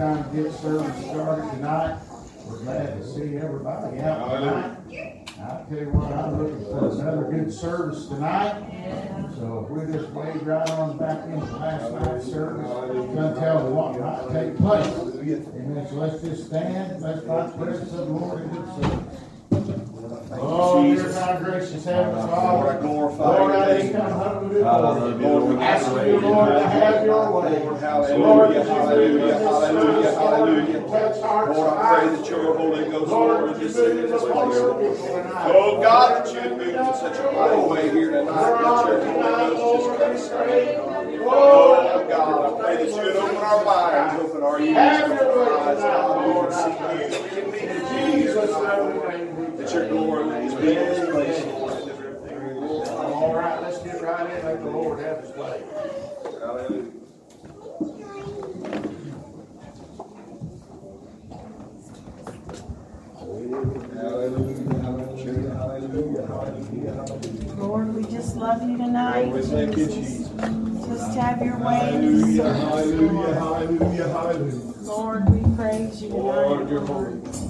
time to get service started tonight. We're glad to see everybody out tonight. I tell you what, I'm looking for another good service tonight. So if we just wade right on back into last night's service, gonna tell you what might take place. Amen. So let's just stand, let's the presence the Lord in good service. Oh, dear God, gracious heavenly Father. Lord, I glorify Lord, I your just come humbly Hallelujah, before Lord. you. Asking you, Lord, to have your way. Lord, Lord, hallelujah, you hallelujah, move in this hallelujah, Lord, hallelujah. Lord, I pray that your Holy Ghost, Lord, Lord, would just sing in this place. tonight. Oh God, that you'd move in such a mighty way here tonight. Lord, That your Holy Ghost just we comes. Oh God, I pray that you would open our minds, open our ears, open our eyes, Lord, to see you. Lord. we your pray. glory may just be in this place, Lord. and everything. All right, let's get right in. Let the Lord have his way. Hallelujah. Hallelujah, hallelujah, hallelujah, hallelujah, hallelujah. Lord, we just love you tonight. Lord, we thank you, Jesus. Jesus. Just have your way in this Hallelujah, service, hallelujah, Lord. hallelujah, hallelujah. Lord, we praise you Lord, tonight, you're holy.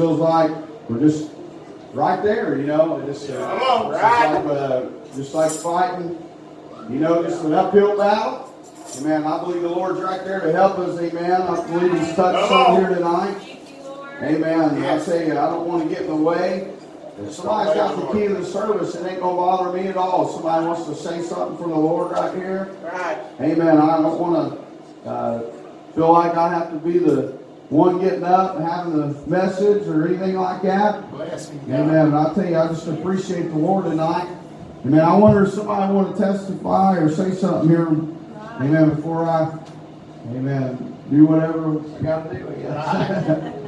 Feels like we're just right there, you know. Just, uh, on, just like uh, just like fighting, you know, just an uphill battle. Amen. I believe the Lord's right there to help us. Amen. I believe He's touched some here tonight. Amen. I you, I don't want to get in the way. If somebody's got the key to the service, it ain't gonna bother me at all. If somebody wants to say something for the Lord right here. Right. Amen. I don't want to uh, feel like I have to be the one getting up and having the message or anything like that. Amen. But I tell you, I just appreciate the Lord tonight. Amen. I wonder if somebody want to testify or say something here. Amen. Before I, Amen, do whatever I got to do. I.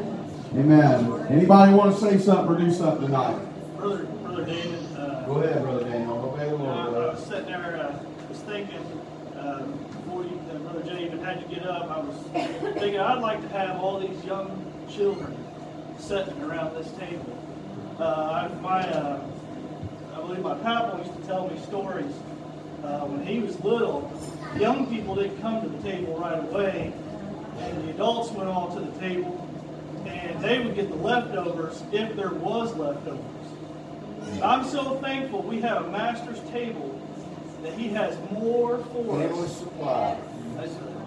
Amen. Anybody want to say something or do something tonight? Brother, Brother David, uh, Go ahead, brother Daniel. Obey the I Lord. I was sitting there, uh, was thinking, um, before you, uh, Brother Jay even had you get up, I was thinking I'd like to have all these young children sitting around this table. Uh, I, my, uh, I believe my papa used to tell me stories. Uh, when he was little, young people didn't come to the table right away, and the adults went all to the table, and they would get the leftovers if there was leftovers. I'm so thankful we have a master's table that he has more for Endless us. supply.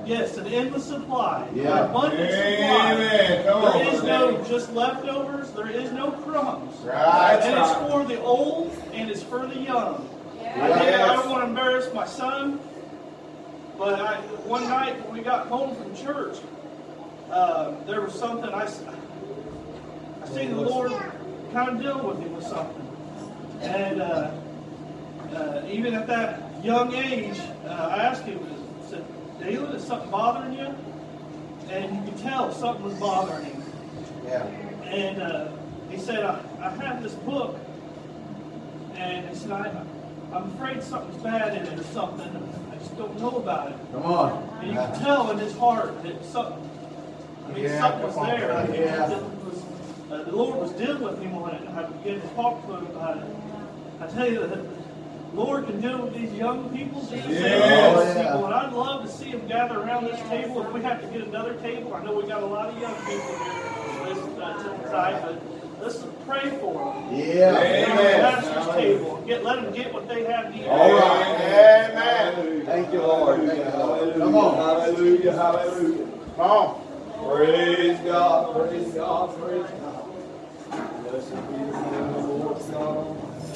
Yes, an endless supply. Yeah. An abundant Amen. supply. Come on, There is brother. no just leftovers. There is no crumbs. Right. And it's for the old and it's for the young. I, Yes. did- I don't want to embarrass my son, but I, one night when we got home from church, uh, there was something I, I seen the Lord kind of dealing with him with something. And uh, uh, even at that young age, uh, I asked him, Said, is something bothering you? And you could tell something was bothering him. Yeah. And uh, he said, I, I have this book. And he said, I, I'm afraid something's bad in it or something. I just don't know about it. Come on. And you could tell in his heart that something, I mean, Yeah, something was there. yeah. was- uh, the Lord was dealing with him on it. I began to talk to him about it. I tell you, the Lord can deal with these young people, Jesus, Yes. and Oh, yeah. people, and I'd love to see them gather around this table. If we have to get another table, I know we got a lot of young people here this uh, tonight, but let's pray for them. Yeah. Amen. Master's table. Get, let them get what they have need. All right. Amen. Thank you, Lord. Thank you, Lord. Come on. Hallelujah. Hallelujah. Come on. Praise God. Praise God. Praise God. Blessed be the name of the Lord God.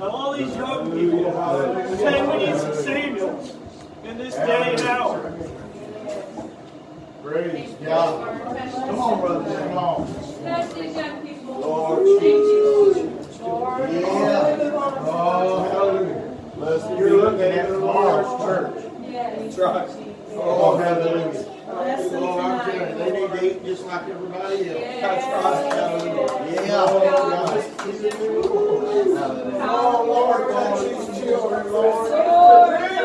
of all these young people. Say we need some Samuels in this day and hour. Praise God. Come on, brothers. Come on. Bless these young people. Lord Thank you, Lord. Yeah. Oh, hallelujah. You're looking at the Lord's church. Yes. That's right. Oh, hallelujah. Bless Oh, I'm telling you, they need to eat just like everybody else. That's right. Hallelujah. Yeah. Oh, Lord, God, these children, Lord.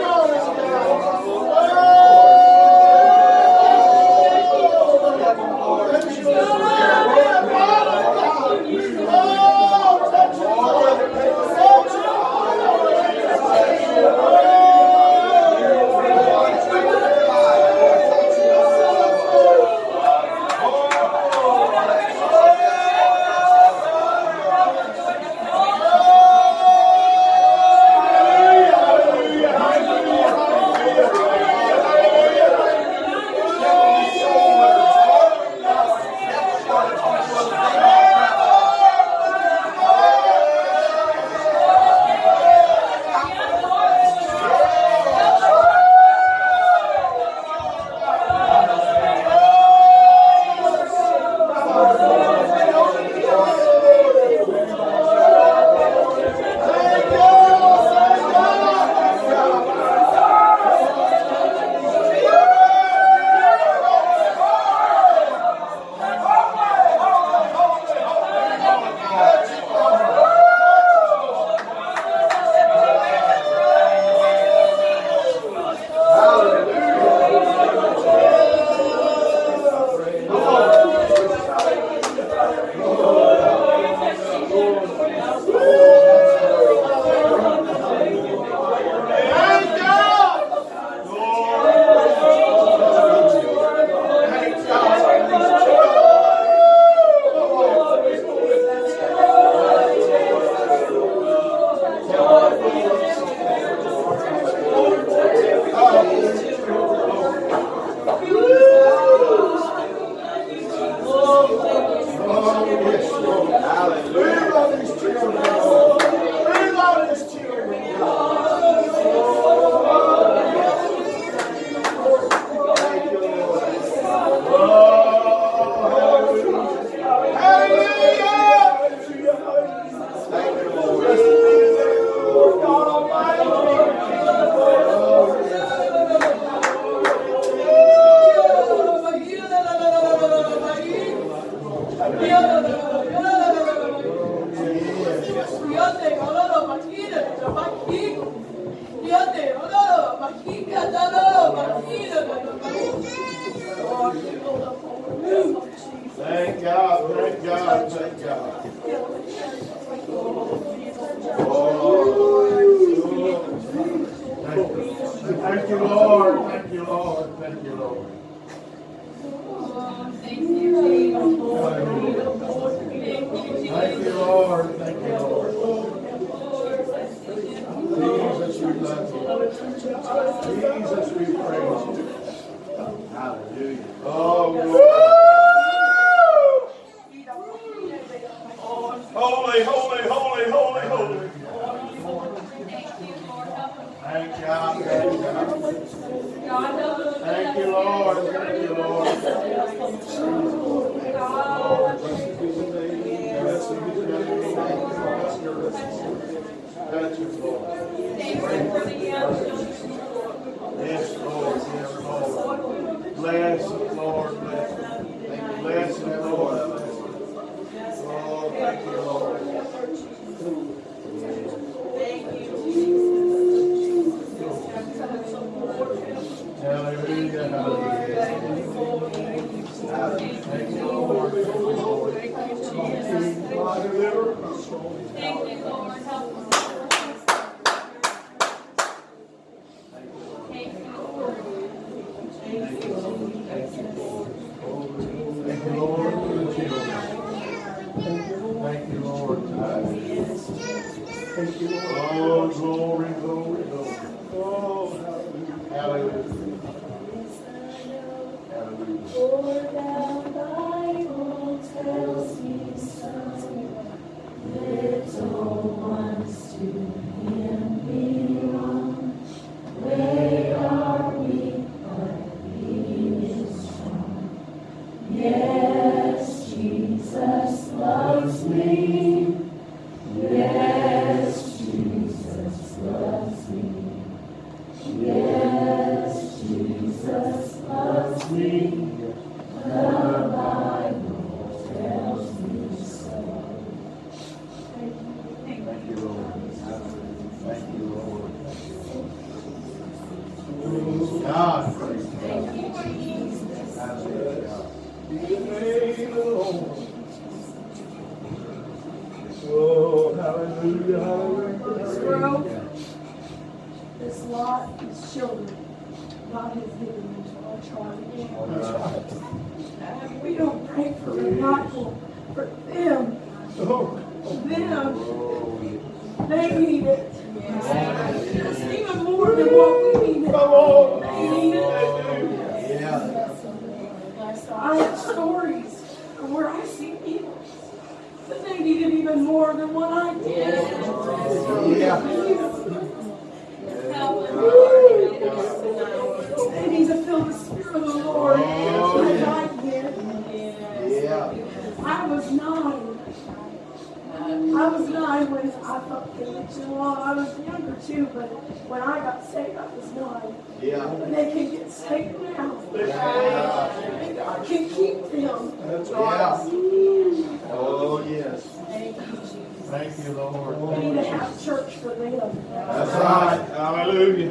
Thank you, Lord. We need to have church for them. That's right. Hallelujah.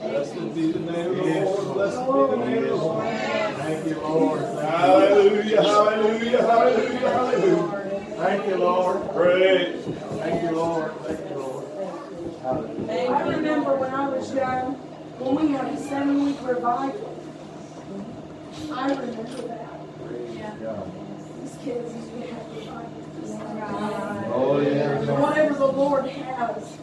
Blessed be the name of the Lord. Blessed be the name of the Lord. Thank you, Lord. Hallelujah, hallelujah, hallelujah, hallelujah. Thank you, Lord. Praise. Thank you, Lord. Thank you, Lord. Hallelujah. I remember when I was young, when we had a seven week revival. I remember that. Praise God. These kids used to have revivals. Oh, yeah. Whatever the Lord has.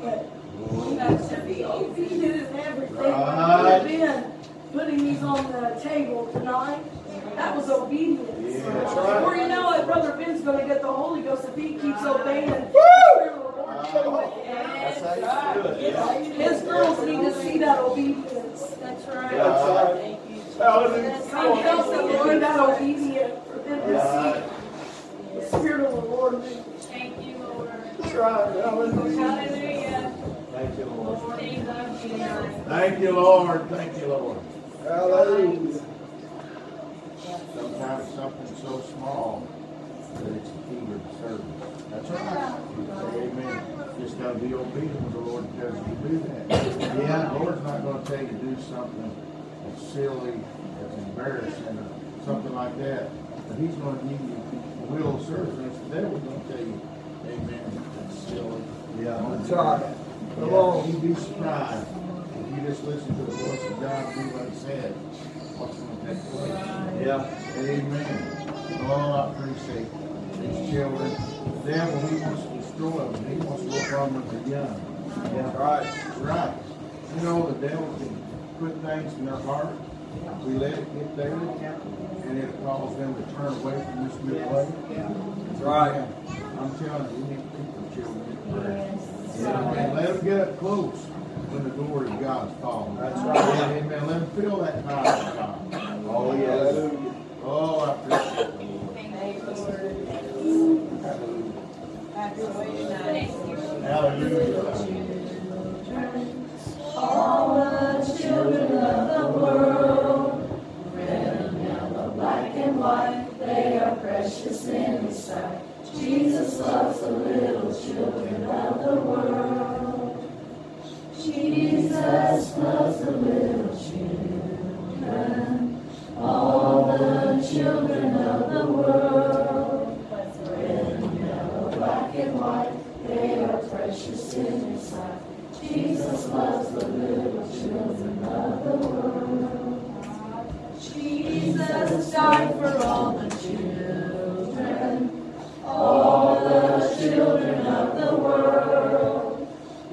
But we have to be obedient in everything. Right. We've been putting these on the table tonight. That was obedience. Yeah, that's right. Or you know what, Brother Ben's gonna get the Holy Ghost if he keeps obeying. Woo! That's how you do it. Yeah. His girls need to see that obedience. That's right. That's right. Hallelujah. Some help them learn that obedient for them to see the Spirit of the Lord move. Thank you, Lord. That's right. Hallelujah. Hallelujah. Thank you, Lord. Lord, we you tonight. Thank you, Lord. Thank you, Lord. Hallelujah. Sometimes something so small that it's a key to the service. That's right. Amen. Just gotta be obedient when the Lord tells you to do that. Yeah, the Lord's not gonna tell you to do something that's silly, that's embarrassing, or something like that. But He's gonna give you the will of service. And it's the devil's gonna tell you, amen, that's silly. Yeah, that's right. Come on. You'd be surprised if you just listen to the voice of God and do what he said. What's gonna take place? Yeah. Amen. Oh, I appreciate these children. The devil, he wants to destroy them. He wants to work on them when they're young. Yeah. Right. Right. You know, the devil can put things in their heart. We let it get there, and it causes them to turn away from this good way. That's right. I'm telling you, we need to keep the children in prayer. And let them get up close when the glory of God is falling. That's right. Amen. Let them feel that power of God. Oh, yes. Oh, I appreciate the Lord. Hallelujah. All the children of the world, and white, they are precious in His sight. Jesus loves the little children of the world. Jesus loves the little children, all the children of the world. Red yellow, black and white, they are precious in His sight. Jesus loves the little children of the world. Jesus died for all the children, all the children of the world.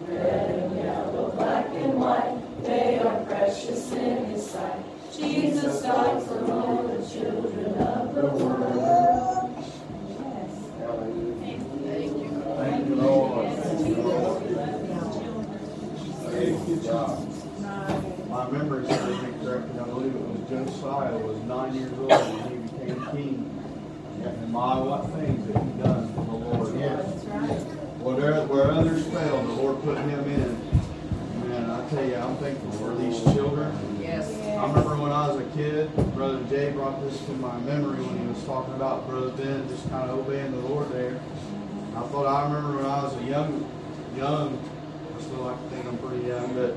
Red and yellow, black and white, they are precious in His sight. Jesus died for all the children of the world. Yes. Thank you. Thank you, Lord. Thank you. My correctly, I believe it was Josiah was nine years old when he became king. And my, what things that he done for the Lord, yes. Whatever, where others failed, the Lord put him in. Man, I tell you, I'm thankful for these children. Yes. I remember when I was a kid, Brother Jay brought this to my memory when he was talking about Brother Ben just kind of obeying the Lord there. I thought I remember when I was a young, young, I still like to think I'm pretty young, but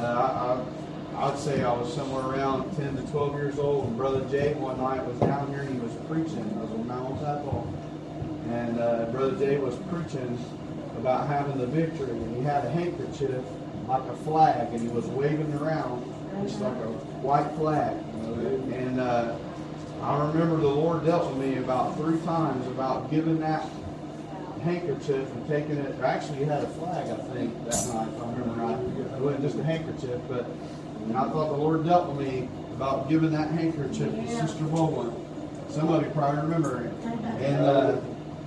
uh, I, I, I'd say I was somewhere around 10 to 12 years old. And Brother Jay one night was down here and he was preaching. I was on Mount Tadpole. And uh, Brother Jay was preaching about having the victory. And he had a handkerchief like a flag and he was waving around just like a white flag. And uh, I remember the Lord dealt with me about three times about giving that handkerchief and taking it. Actually, he had a flag, I think, that night, if I remember right. It wasn't just a handkerchief, but and I thought the Lord dealt with me about giving that handkerchief to Sister Bowen. Somebody probably remember it. And uh,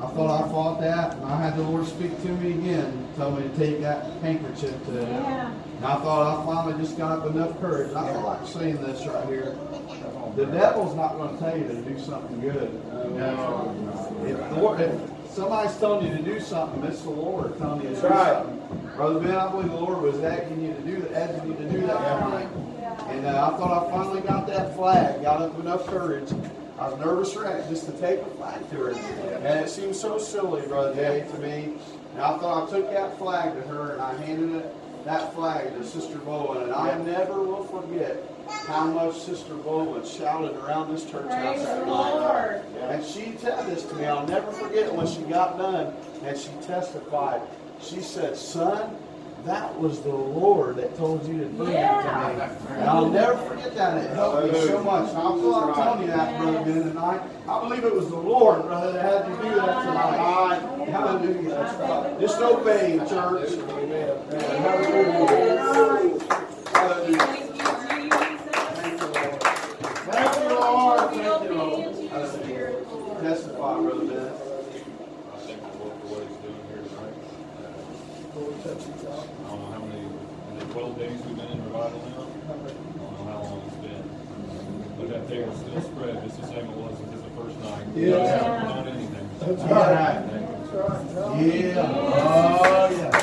I thought I fought that, and I had the Lord speak to me again, tell me to take that handkerchief to. And I thought I finally just got up enough courage. And I feel like saying this right here. The devil's not going to tell you to do something good. No. If, the Lord, if somebody's telling you to do something, it's the Lord telling you to do right. something. Brother Ben, I believe the Lord was asking you to do that, asking you to do that tonight. And uh, I thought I finally got that flag, got up enough courage. I was nervous wreck just to take the flag to her. And it seemed so silly, Brother Jay, to me. And I thought I took that flag to her and I handed it, that flag to Sister Bowen. And I never will forget how much Sister Bowen shouted around this church house that night. And she said this to me. I'll never forget it when she got done and she testified. She said, Son, that was the Lord that told you to bring that to me. And I'll never forget that. It helped me so much. And I feel like telling you that, Brother Ben, tonight. I believe it was the Lord, brother, that had you do that tonight. Hallelujah. Just obey, church. Hallelujah. Hallelujah. Thank you, Lord. Thank you, Lord. Testify, Brother Ben. I think the Lord for what he's doing here tonight. Uh, I don't know how many, is it twelve days we've been in revival now? I don't know how long it's been. But that thing will still spread, just the same it was as the first night. Yeah. Not anything. Yeah. Yeah. Oh, yeah.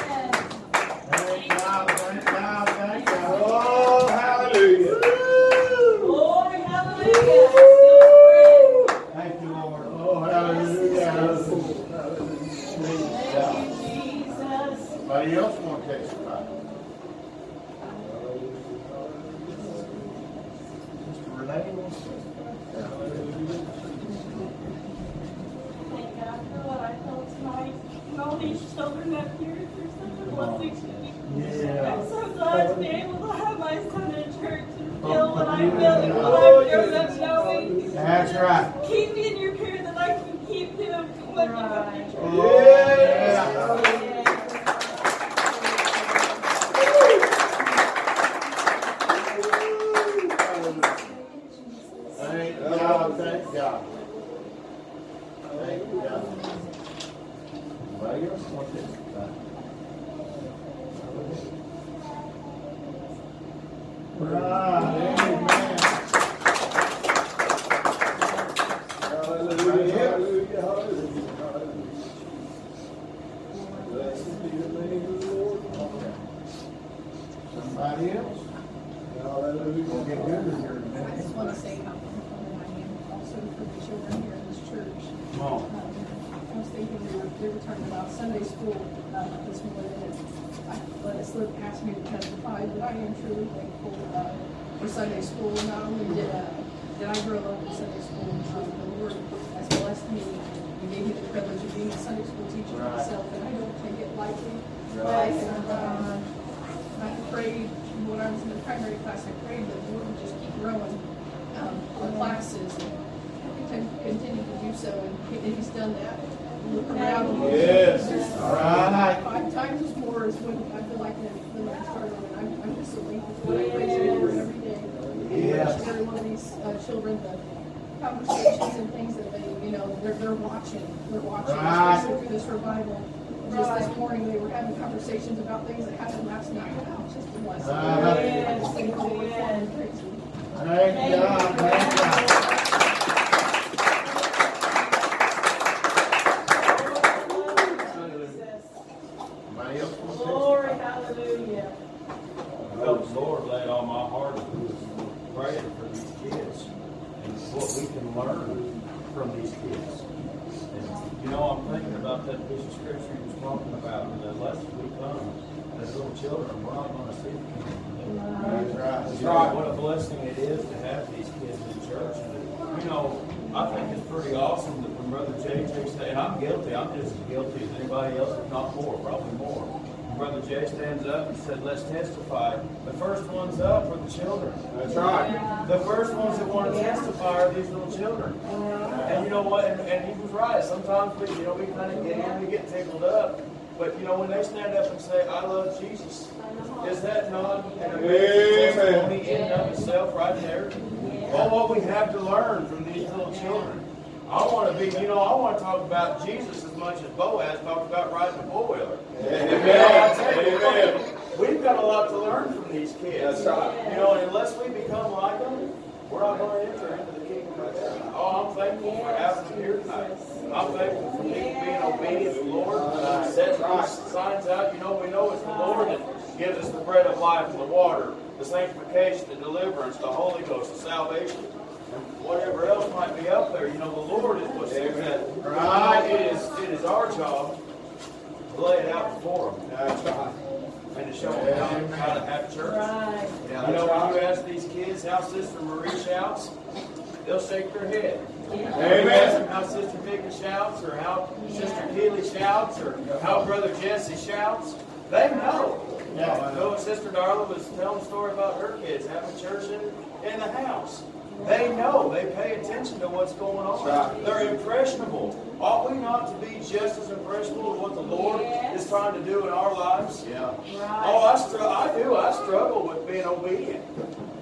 When I was in the primary class, I prayed that the Lord would just keep growing, um, the classes and con- continue to do so, and he's done that. Look around. and Yes. there's Right. Five times as more is when I feel like the, the Lord started, and I'm, I'm just so thankful for it. I praise the Lord every day. Yes. Every one of these, uh, children, the conversations and things that they, you know, they're, they're watching, they're watching, Right. especially through this revival. Just this morning, they were having conversations about things that happened last night. Just a blessing. Uh-huh. I just think the Lord for it. Praise Him. Thank God, thank God. Anybody else want Glory, hallelujah. I felt the Lord laid on my heart as we was praying for these kids and what we can learn from these kids. And, you know, I'm thinking about that piece of scripture he was talking about, and unless we come as little children, we're not gonna see the kingdom. That's right. What a blessing it is to have these kids in church. And, you know, I think it's pretty awesome that when Brother JJ said, and I'm guilty, I'm just as guilty as anybody else, if not more, probably more. Brother Jay stands up and said, let's testify. The first ones up are the children. That's right. The first ones that want to testify are these little children. And you know what? And, and he was right. Sometimes we, you know, we kind of get we get tickled up. But you know, when they stand up and say, "I love Jesus," is that not an amazing testimony in and of itself, right there? Well, what we have to learn from these little children. I want to be, you know, I want to talk about Jesus as much as Boaz talked about riding a four wheeler. Amen. We've got a lot to learn from these kids. That's right. You know, and unless we become like them, we're not going to enter into the kingdom of heaven. Oh, I'm thankful for having them here tonight. I'm thankful for people being obedient to the Lord. Uh, setting these signs out. You know, we know it's the Lord that gives us the bread of life and the water, the sanctification, the deliverance, the Holy Ghost, the salvation. Whatever else might be up there, you know, the Lord is what says that. Right. It is, it is our job to lay it out before them That's right. and to show them how, how to have church. Right. You know, when you ask these kids how Sister Marie shouts, they'll shake their head. You ask how Sister Vicky shouts, or how Sister Keely shouts, or how Brother Jesse shouts, they know. Yeah. You know, Sister Darla was telling a story about her kids having church in, in the house. They know. They pay attention to what's going on. Right. They're impressionable. Ought we not to be just as impressionable as what the Lord is trying to do in our lives? Yeah. Oh, I, str- I do. I struggle with being obedient.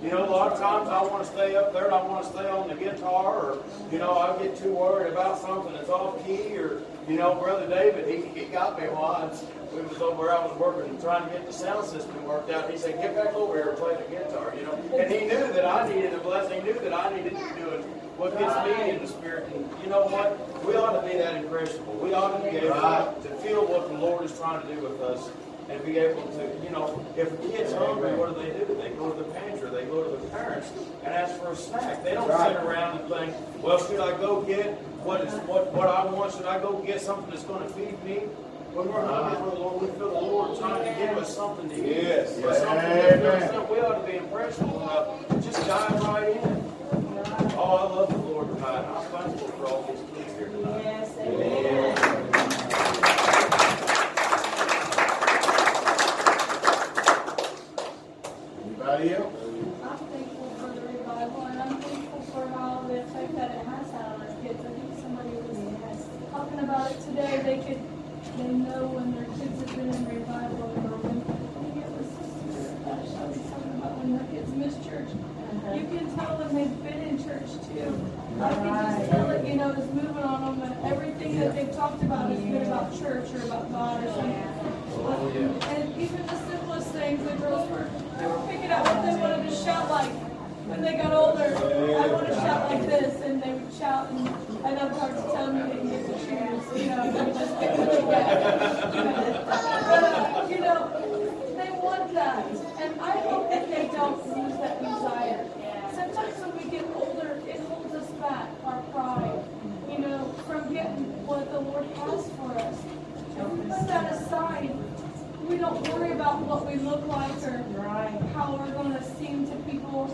You know, a lot of times I want to stay up there and I want to stay on the guitar, or you know, I get too worried about something that's off key, or you know, Brother David, he, he got me once. We was over, I was working, trying to get the sound system worked out. He said, "Get back over here and play the guitar," you know. And he knew that I needed a blessing. He knew that I needed to do it. What gets me in the spirit, and you know what? We ought to be that impressionable. We ought to be able to feel what the Lord is trying to do with us and be able to, you know, if a kid's hungry, what do they do? They go to the pantry, they go to the parents and ask for a snack. They don't sit around and think, well, should I go get what is what what I want? Should I go get something that's going to feed me? When we're hungry for the Lord, we feel the Lord trying to give us something to eat. Yes. Or something that fills us. We ought to be impressionable enough to just dive right in. Oh, I love the Lord tonight. I'm thankful for all these kids here tonight. Yes, amen. Anybody else? I'm thankful for the revival, and I'm thankful for how the effect that it has had on our kids. I think somebody was talking about it today. They could, they know when their kids have been in revival or when, I think it was Sister Beth, was talking about when their kids miss church. Uh-huh. You can tell them they've been in church too. I can just tell it, you know, is moving on them, and everything that they've talked about has been about church or about God or something. And even the simplest things, the girls were out what they wanted to shout like when they got older. I want to shout like this, and they would shout, and I know it's hard to tell them they can get to choose, you know, they just get what they get. But, you know, they want that, and I hope that they don't lose that desire. Sometimes when we get older, it holds us back, our pride, you know, from getting what the Lord has for us. And we put that aside. We don't worry about what we look like or how we're going to seem to people.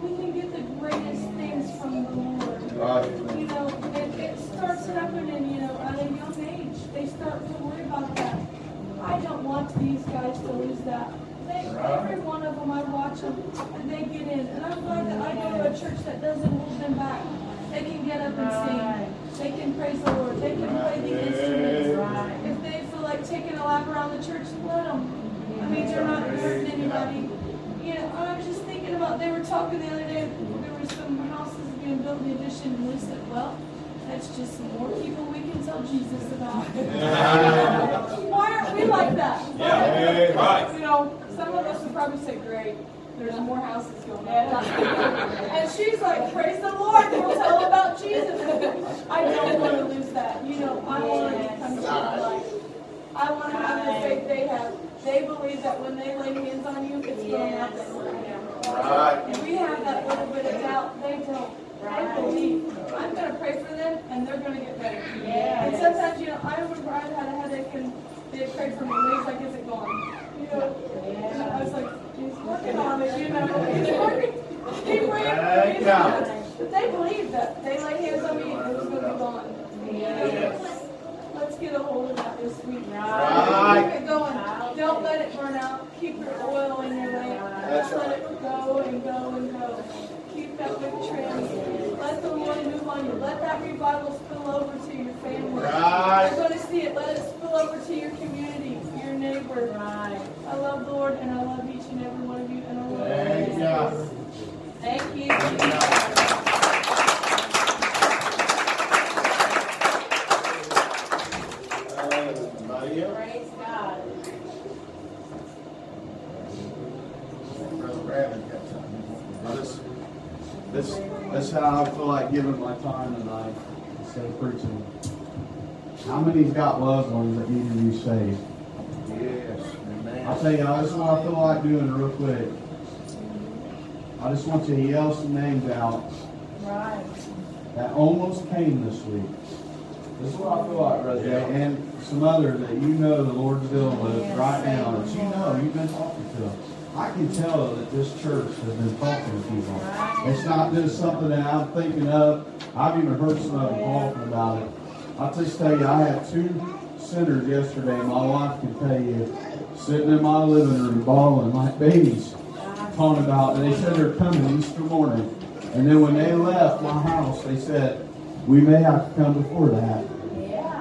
We can get the greatest things from the Lord. Right. You know, it, it starts happening, you know, at a young age. They start to worry about that. I don't want these guys to lose that. They, every one of them, I watch them, and they get in. And I'm glad that I go to a church that doesn't hold them back. They can get up and sing. They can praise the Lord. They can play the instruments. If they feel like taking a lap around the church, and let them. I mean, they're not hurting anybody. You know, I was just thinking about, they were talking the other day, there were some houses being built in the addition, and we said, well, that's just more people we can tell Jesus about. Why aren't we like that? Yeah, right. You know, some of us would probably say, great, there's more houses going up. And she's like, praise the Lord, we'll tell about Jesus. I don't want to lose that. You know, I want to come to my life. I want to have the faith they have. They believe that when they lay hands on you, it's going to happen. Right. And we have that little bit of doubt. They don't. I believe. I'm going to pray for them, and they're going to get better. And sometimes, you know, I remember I had a headache, and they prayed for me. And they was like, "Is it gone?" You know. And I was like, "He's working on it." You know, he's working. Keep praying. Thank God. But they believe that they lay hands on me, and it was going to be gone. You know, let's- get a hold of that this week. Right. Keep it going. Don't let it burn out. Keep your oil in your lamp. That's Let it go and go and go. Keep that wick trimmed. Let the Lord move on you. Let that revival spill over to your family. Right. You're going to see it. Let it spill over to your community, your neighbor. Right. I love the Lord and I love each and every one of you. And I love Thank you. God. Thank you. Anybody else? Praise God. Brother Bradley got something. Now, This, this, this how I feel like giving my time tonight instead of preaching. How many's got loved ones that need to be saved? Yes, Amen. I'll tell you, this is what I feel like doing real quick. I just want you to yell some names out Right. that almost came this week. This is what I feel like, Brother Jay, and some others that you know the Lord's dealing with right now, that you know you've been talking to them. I can tell that this church has been talking to people. It's not just something that I'm thinking of. I've even heard some of them talking about it. I'll just tell you, I had two sinners yesterday, my wife can tell you, sitting in my living room bawling like babies, talking about, and they said they're coming Easter morning. And then when they left my house, they said, we may have to come before that.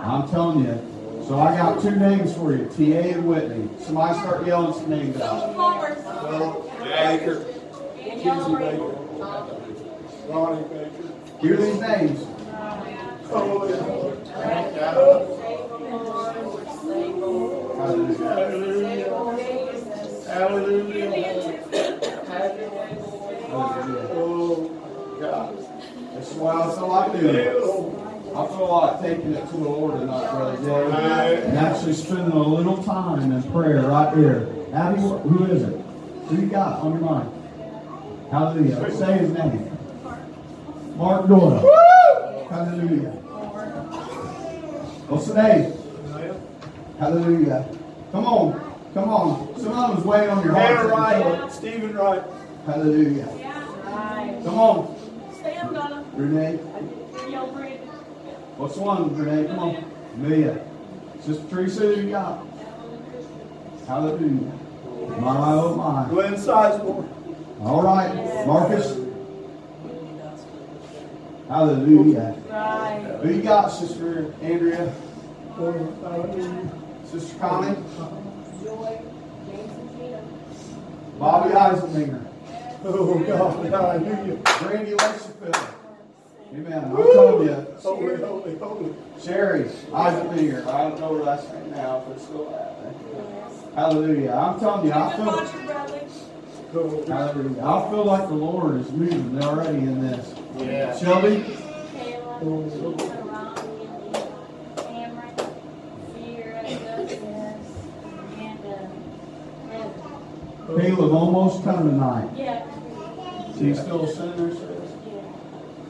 I'm telling you. So I got two names for you, TA and Whitney. Somebody start yelling some names out. Palmer. Baker. Kinsey Baker. Ronnie Baker. Hear these names. Oh, oh God. This is I feel like doing it. I feel like taking it to the Lord tonight, Brother Jay. And actually spending a little time in prayer right here. Abby, who is it? Who you got on your mind? Hallelujah. Say his name. Mark Doyle. Hallelujah. What's the name? Hallelujah. Come on. Come on. Some of them's on your heart. Hannah Wright, Stephen Wright. Hallelujah. Come on. Stand, Donna. Renee. Yell, Brandon. What's one, Renee? Come on. Amelia. Sister Teresa, who you got? Hallelujah. My, oh my. Glenn Sizemore. All right. Marcus. Hallelujah. Right. Who you got, Sister Andrea? Hallelujah. Sister Connie, Joy, James and Tina. Bobby Eisenminger, Oh, God, hallelujah. Randy Lexingfield. Amen. I'm telling you, Holy, holy, holy. Sherry Eisenminger. I don't know her last name now, but it's still that. Hallelujah. I'm telling you, I feel, watching, Bradley. Hallelujah. I feel like the Lord is moving already in this. Yeah. Shelby, Caleb almost come tonight. Yeah. She's still a sinner,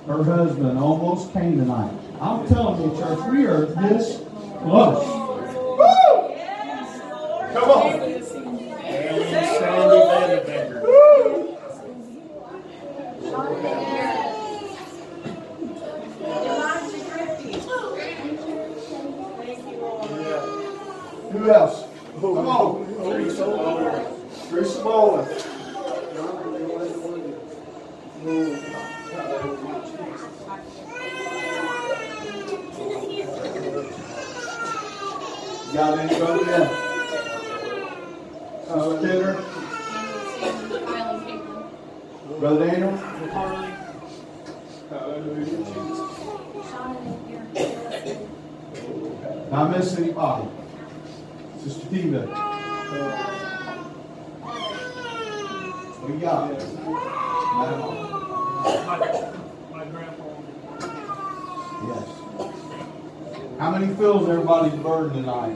Her husband almost came tonight. I'm telling you, church, we are this close. Woo! Come on. And Sandy Vanderbecker. Elijah Griffey. Thank you, Lord. Who else? Come on. Oh, oh, oh. Teresa Bowling. Got anybody Kidder, Island people. Brother Daniel? Hallelujah. I miss anybody? Sister Tiva? We got it. My, my grandpa. Yes. How many feels everybody's burden tonight?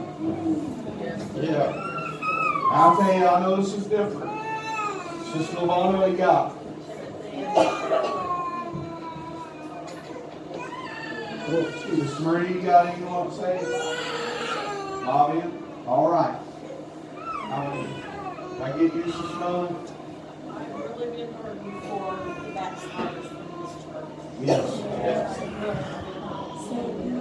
Yeah. I'll tell you, I know this is different. Sister what you got? Sister Marie, you got anything you want to say? Bobby? All right. Um, I get you, Sister Melanie? I've really been hurt before the backsliders from this church. Yes. Yes.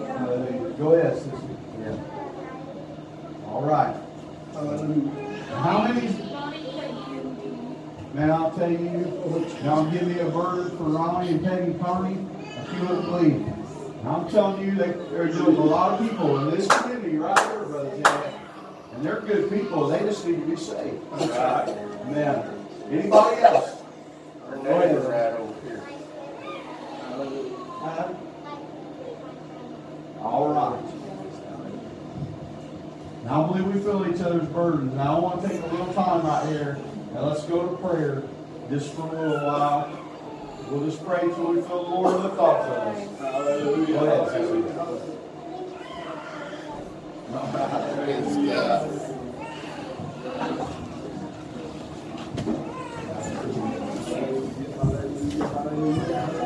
Hallelujah. Go ahead, sister. Yeah. All right. Um, How many, man, I'll tell you, y'all give me a burden for Ronnie and Peggy Carney, I feel it bleed. And I'm telling you, they, there's a lot of people in this community right here, Brother Jay. And they're good people, they just need to be saved. Amen. Anybody else? Her neighbor right over here. Huh? All right. Now I believe we feel each other's burdens. Now I want to take a little time right here and let's go to prayer just for a little while. We'll just pray till we feel the Lord lift off of us. Hallelujah. Go ahead, sister. Praise God. Lord,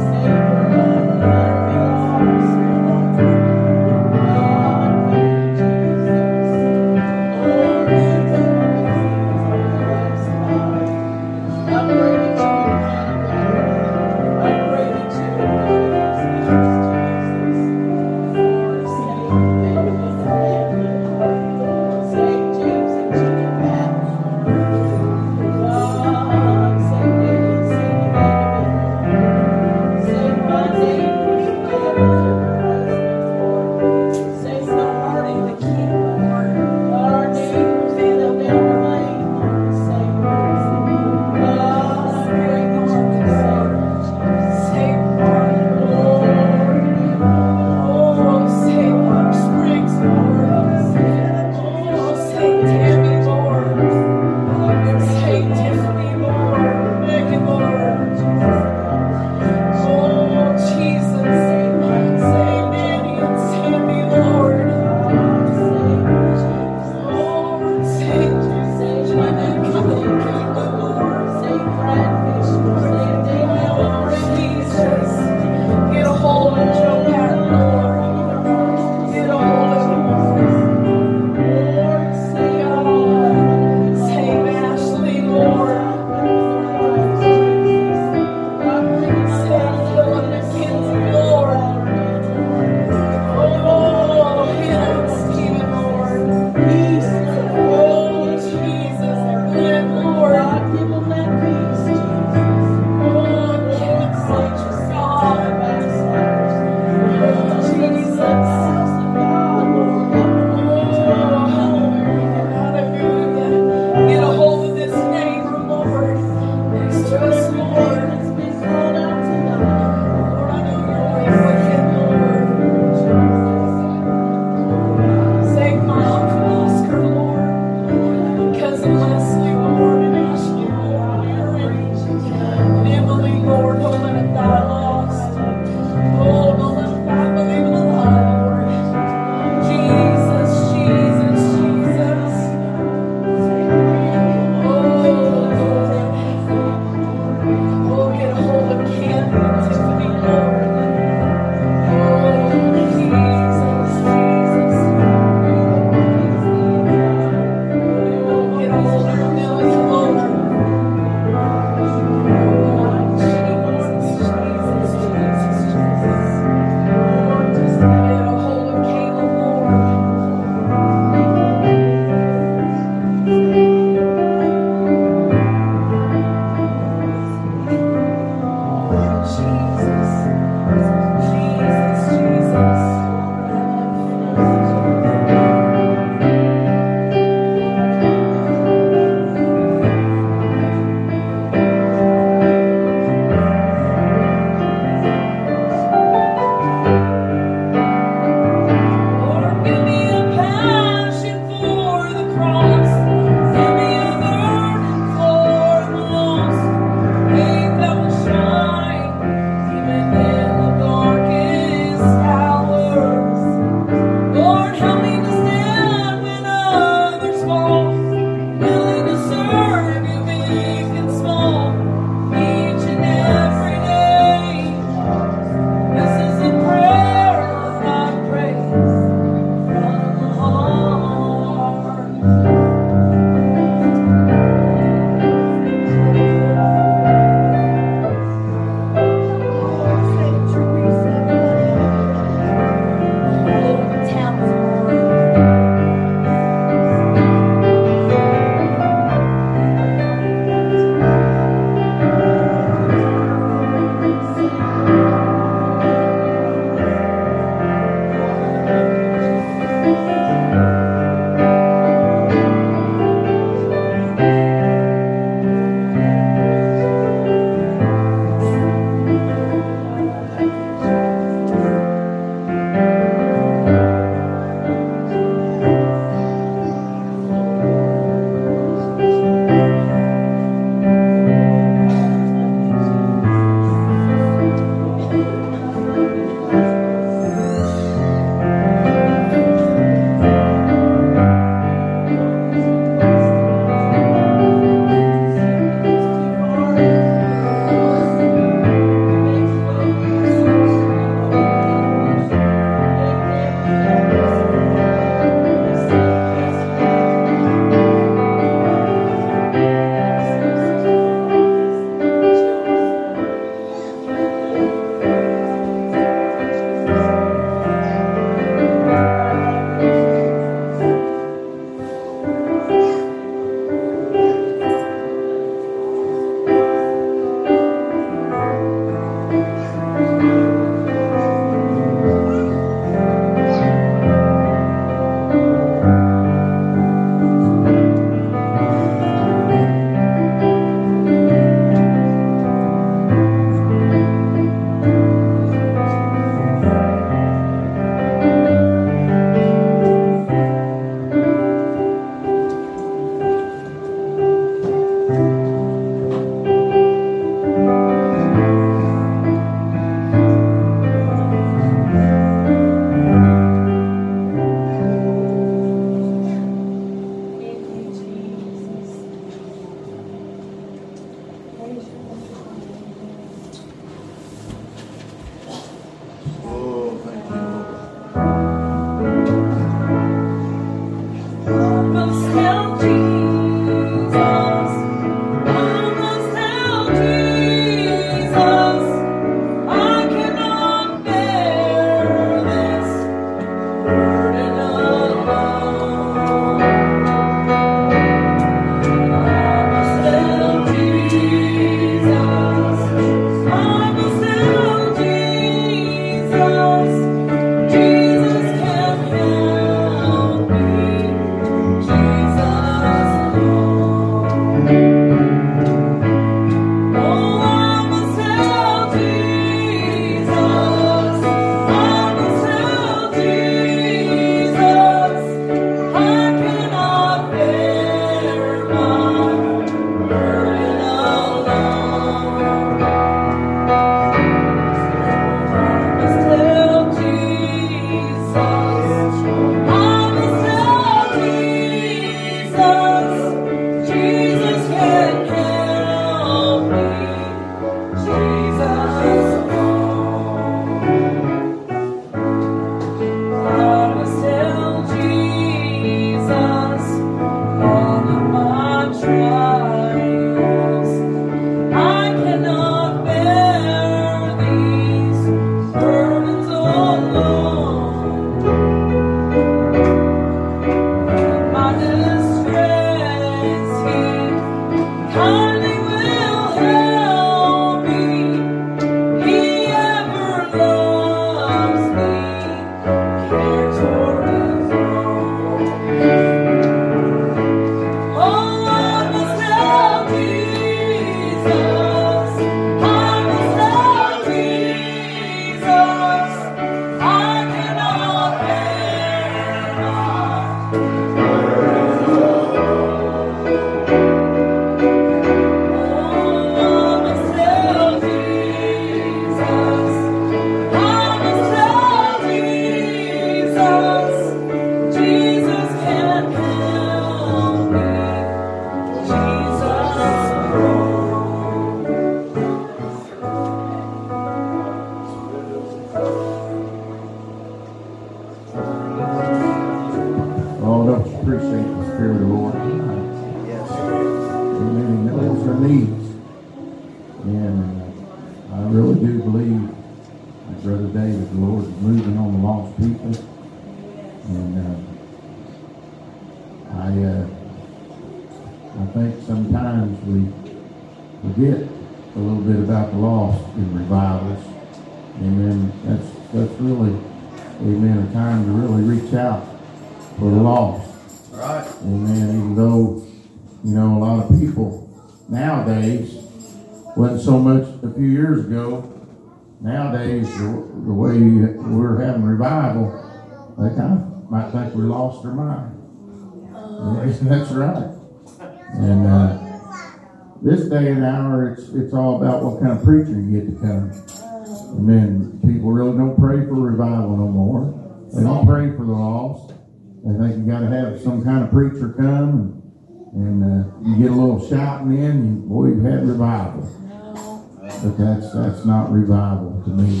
that's that's not revival to me.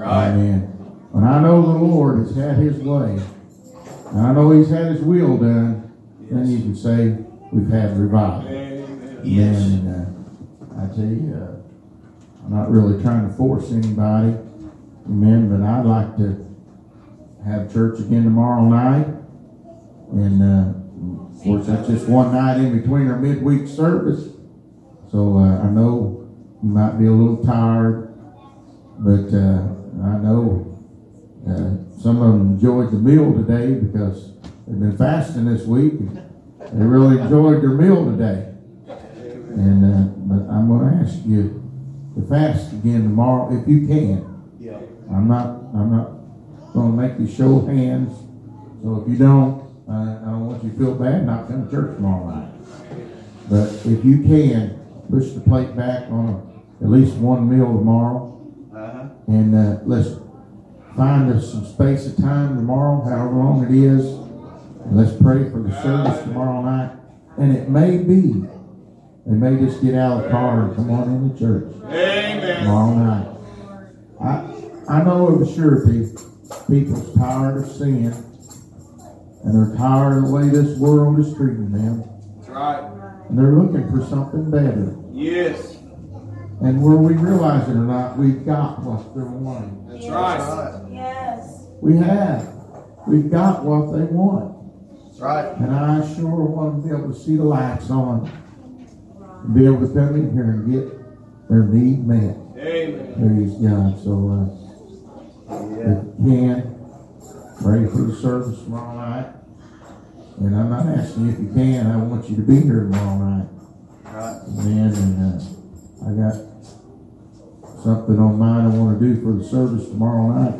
Right. Amen. When I know the Lord has had His way, and I know He's had His will done, then you can say we've had revival. Amen. Yes. And uh, I tell you, uh, I'm not really trying to force anybody, amen, but I'd like to have church again tomorrow night. And uh, of course, that's just one night in between our midweek service. So uh, I know might be a little tired, but uh, I know uh, some of them enjoyed the meal today because they've been fasting this week. And they really enjoyed their meal today. And uh, but I'm going to ask you to fast again tomorrow if you can. Yeah. I'm not. I'm not going to make you show hands. So if you don't, uh, I don't want you to feel bad not coming to church tomorrow night. But if you can, push the plate back on a, at least one meal tomorrow, Uh-huh. and uh, let's find us some space of time tomorrow, however long it is. And let's pray for the service tomorrow night. And it may be they may just get out of the car and come on in the church Amen. tomorrow night. I I know of a surety people's tired of sin and they're tired of the way this world is treating them. That's right. And they're looking for something better. Yes. And whether we realize it or not, we've got what they're wanting. That's right. Yes. We have. We've got what they want. That's right. And I sure want to be able to see the lights on and be able to come in here and get their need met. Amen. Praise God. So, uh, Yeah. if you can, pray for the service tomorrow night. And I'm not asking you if you can, I want you to be here tomorrow night. Right. Amen. And uh, I got something on mind I want to do for the service tomorrow night.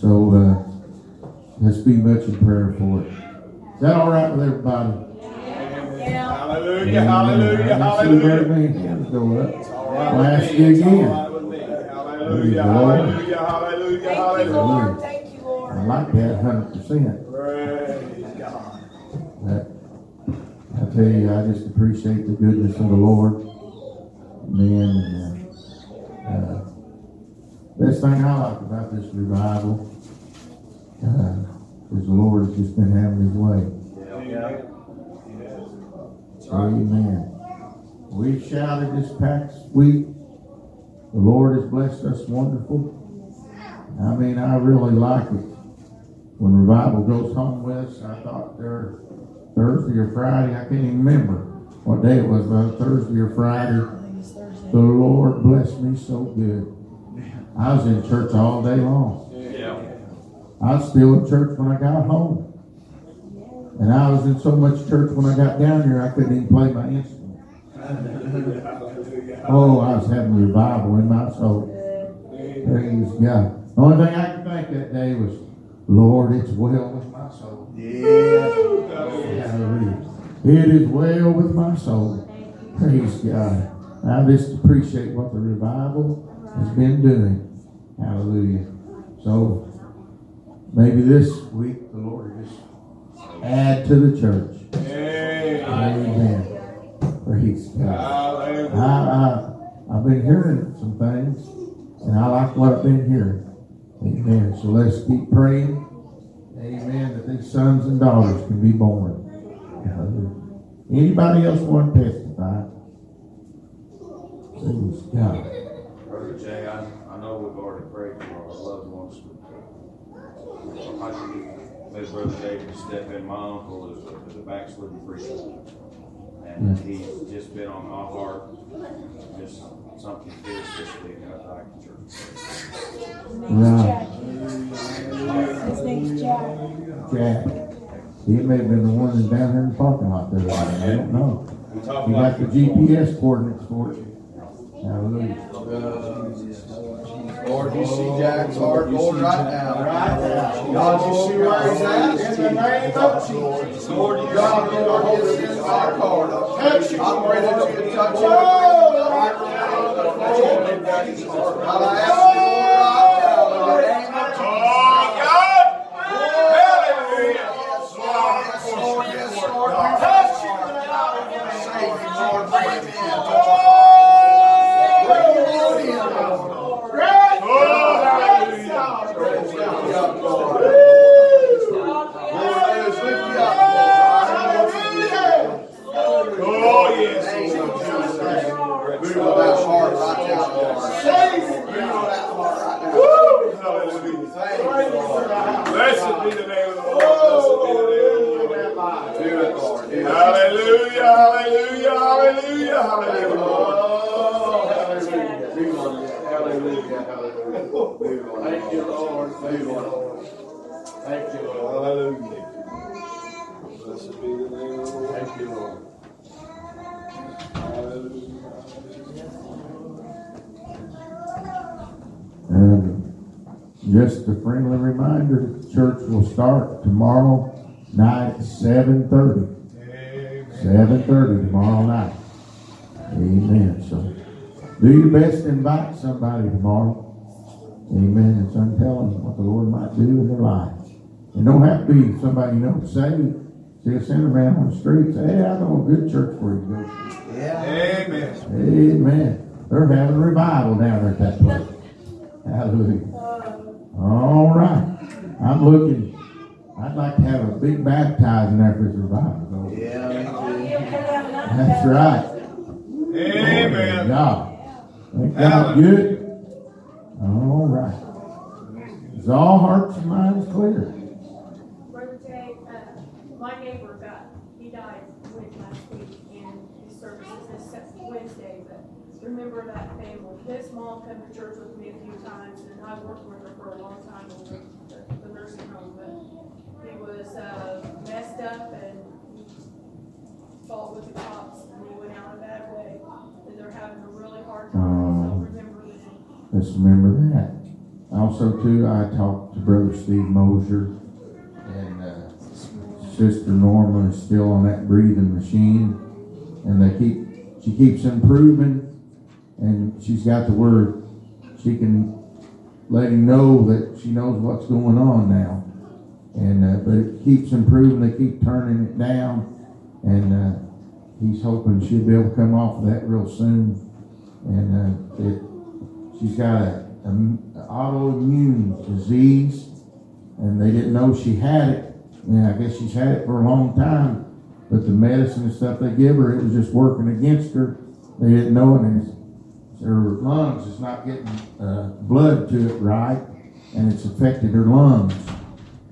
So, uh, let's be much in prayer for it. Is that all right with everybody? Yeah. Hallelujah. Hallelujah. I didn't see very Hallelujah. hands go up. It's all right I'll with me. you It's all again. right with me. Praise Hallelujah. Hallelujah. Hallelujah. Thank you, Hallelujah. Lord. Thank you, Lord. I like that hundred percent. Praise God. But I tell you, I just appreciate the goodness of the Lord. Man, uh, best thing I like about this revival uh, is the Lord has just been having His way. Yeah. Amen. We shouted this past week. The Lord has blessed us wonderful. I mean, I really like it. When revival goes home with us, I thought there Thursday or Friday, I can't even remember what day it was, but Thursday or Friday. The Lord blessed me so good. I was in church all day long. Yeah. I was still in church when I got home. And I was in so much church when I got down here, I couldn't even play my instrument. Oh, I was having revival in my soul. Praise God. The only thing I could think that day was, Lord, it's well with my soul. Yeah. Hallelujah. It is well with my soul. Praise God. I just appreciate what the revival has been doing. Hallelujah. So maybe this week the Lord just add to the church. Amen. Praise God. I, I, I've been hearing some things, and I like what I've been hearing. Amen. So let's keep praying. Amen. That these sons and daughters can be born. Hallelujah. Anybody else want to testify? Praise God. Brother Jay, I I, know we've already prayed for our loved ones, but uh, I can let Brother David step in. My uncle is a, is a backslidden preacher. And he's just been on my heart, just something week out at the church. Right. His name's Jack. Jack. He may have been the one that's down here in the parking lot the other day. I don't know. You got the GPS coordinates for it. Lord, you see Jack's heart, Lord, right now. Right God, you see where he's at. In the name of Jesus. Lord, you God, Lord, hold our heart. Touch it. I pray that you would touch him. Right now, in the name of Jesus. God, I ask you, just a friendly reminder, church will start tomorrow night, seven thirty. Seven thirty tomorrow night. Amen. So do your best to invite somebody tomorrow. Amen. It's untelling what the Lord might do in their lives. It don't have to be somebody you know saved. See a sinner man on the street, say, hey, I know a good church for you to go to. Amen. Amen. They're having a revival down there at that place. Hallelujah. All right. I'm looking. I'd like to have a big baptizing after this revival. Yeah. That's right. Amen. God. Ain't God good? All right. Is all hearts and minds clear? Brother uh, my neighbor got, he died with last week, and his service is this Wednesday, but remember that family. His mom came to church with me a few times, and I worked with her for a long time over the, the nursing home, but he was, uh, messed up and fought with the cops, and he went out a bad way, and they're having a really hard time, so remember them. Let's remember that. Also, too, I talked to Brother Steve Mosier, and uh, Sister Norma is still on that breathing machine, and they keep she keeps improving, and she's got the word. She can let him know that she knows what's going on now, and uh, but it keeps improving. They keep turning it down, and uh, he's hoping she'll be able to come off of that real soon, and uh, it she's got an autoimmune disease, and they didn't know she had it. And I guess she's had it for a long time, but the medicine and stuff they give her, it was just working against her. They didn't know it, and her lungs is not getting uh, blood to it right, and it's affected her lungs.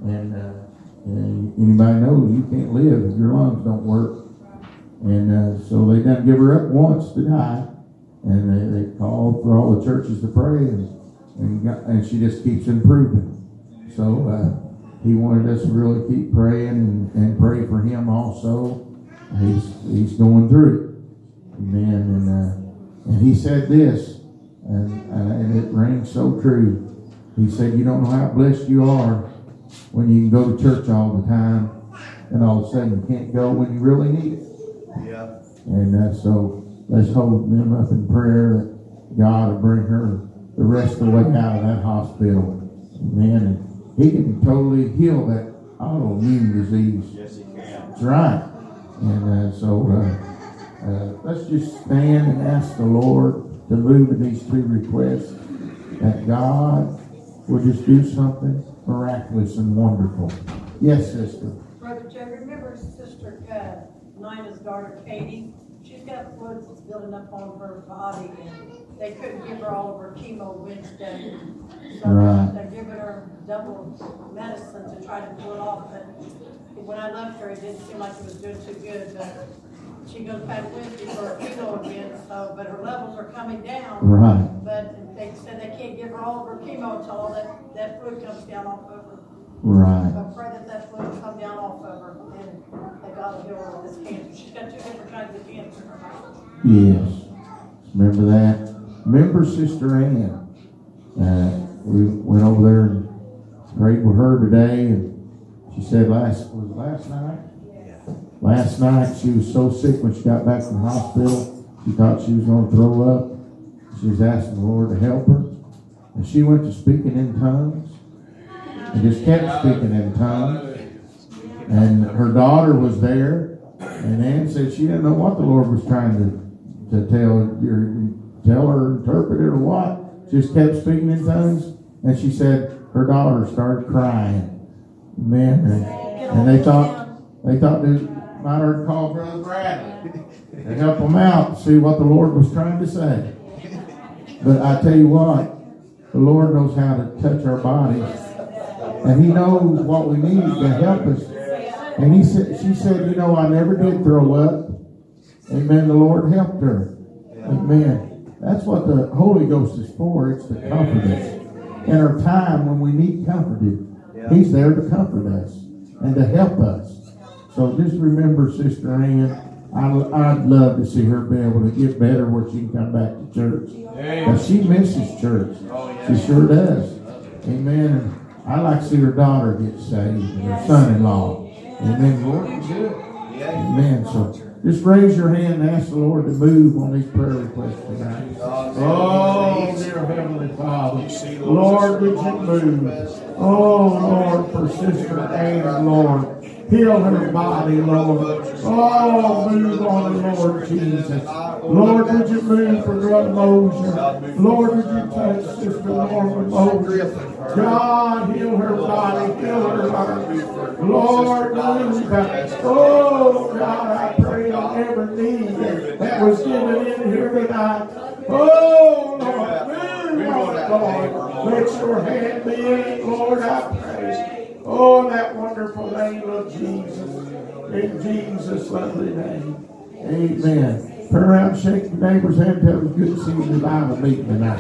And, uh, and anybody knows you can't live if your lungs don't work. And uh, so they done give her up once to die and they, they called for all the churches to pray, and and, got, and she just keeps improving. So uh, he wanted us to really keep praying and, and pray for him also. He's he's going through it, amen. And uh, and he said this, and uh, and it rings so true. He said, "You don't know how blessed you are when you can go to church all the time, and all of a sudden you can't go when you really need it." Yeah. And uh, so let's hold them up in prayer that God will bring her the rest of the way out of that hospital. Amen. And he can totally heal that autoimmune disease. Yes, he can. That's right. And uh, so uh, uh, let's just stand and ask the Lord to move in these two requests that God will just do something miraculous and wonderful. Yes, sister. Brother Joe, remember Sister uh, Nina's daughter Katie? She's got fluids that's building up on her body and they couldn't give her all of her chemo Wednesday. So Right. they're giving her double medicine to try to pull it off, but when I left her, it didn't seem like it was doing too good, but she goes back Wednesday for her chemo again, so, but her levels are coming down. Right. But they said they can't give her all of her chemo until all that, that fluid comes down off of her. Right. So pray that that fluid will come down off of her, and that God will heal her of this cancer. She's got two different kinds of cancer in her body. Yes. Remember that? Remember Sister Ann? Uh, we went over there and prayed with her today and she said last, was it last night? Last night, she was so sick when she got back from the hospital, she thought she was gonna throw up. She was asking the Lord to help her. And she went to speaking in tongues and just kept speaking in tongues. And her daughter was there, and Ann said she didn't know what the Lord was trying to, to tell her, tell her, interpret it or what. Just kept speaking in tongues, and she said her daughter started crying. Man, and, they thought they thought might have called Brother Bradley to help them out, see what the Lord was trying to say. But I tell you what, the Lord knows how to touch our bodies, and He knows what we need to help us. And he said, she said, you know, I never did throw up. Amen. The Lord helped her. Amen. That's what the Holy Ghost is for. It's to comfort us. In our time when we need comforted, He's there to comfort us and to help us. So just remember, Sister Ann, I, I'd love to see her be able to get better where she can come back to church. But she misses church. She sure does. Amen. I'd like to see her daughter get saved and her son-in-law. Amen. Lord, do it. Amen. So just raise your hand and ask the Lord to move on these prayer requests tonight. Oh, dear Heavenly Father. Lord, would you move? Oh, Lord, for Sister Ann, Lord. Heal her body, Lord. Oh, move on her, Lord Jesus. Lord, would you move for Brother Mosier? Lord, would you touch Sister Norma Mosier? God, heal her body, heal her heart. Lord, move. Oh, God, I pray on every need that was given in here tonight. Oh, Lord, move on Lord. Let your hand be in it, Lord, I pray. Oh, that wonderful name of Jesus. In Jesus' lovely name. Amen. Turn around, shake your neighbor's hand, tell them good to see you in the Bible meeting tonight.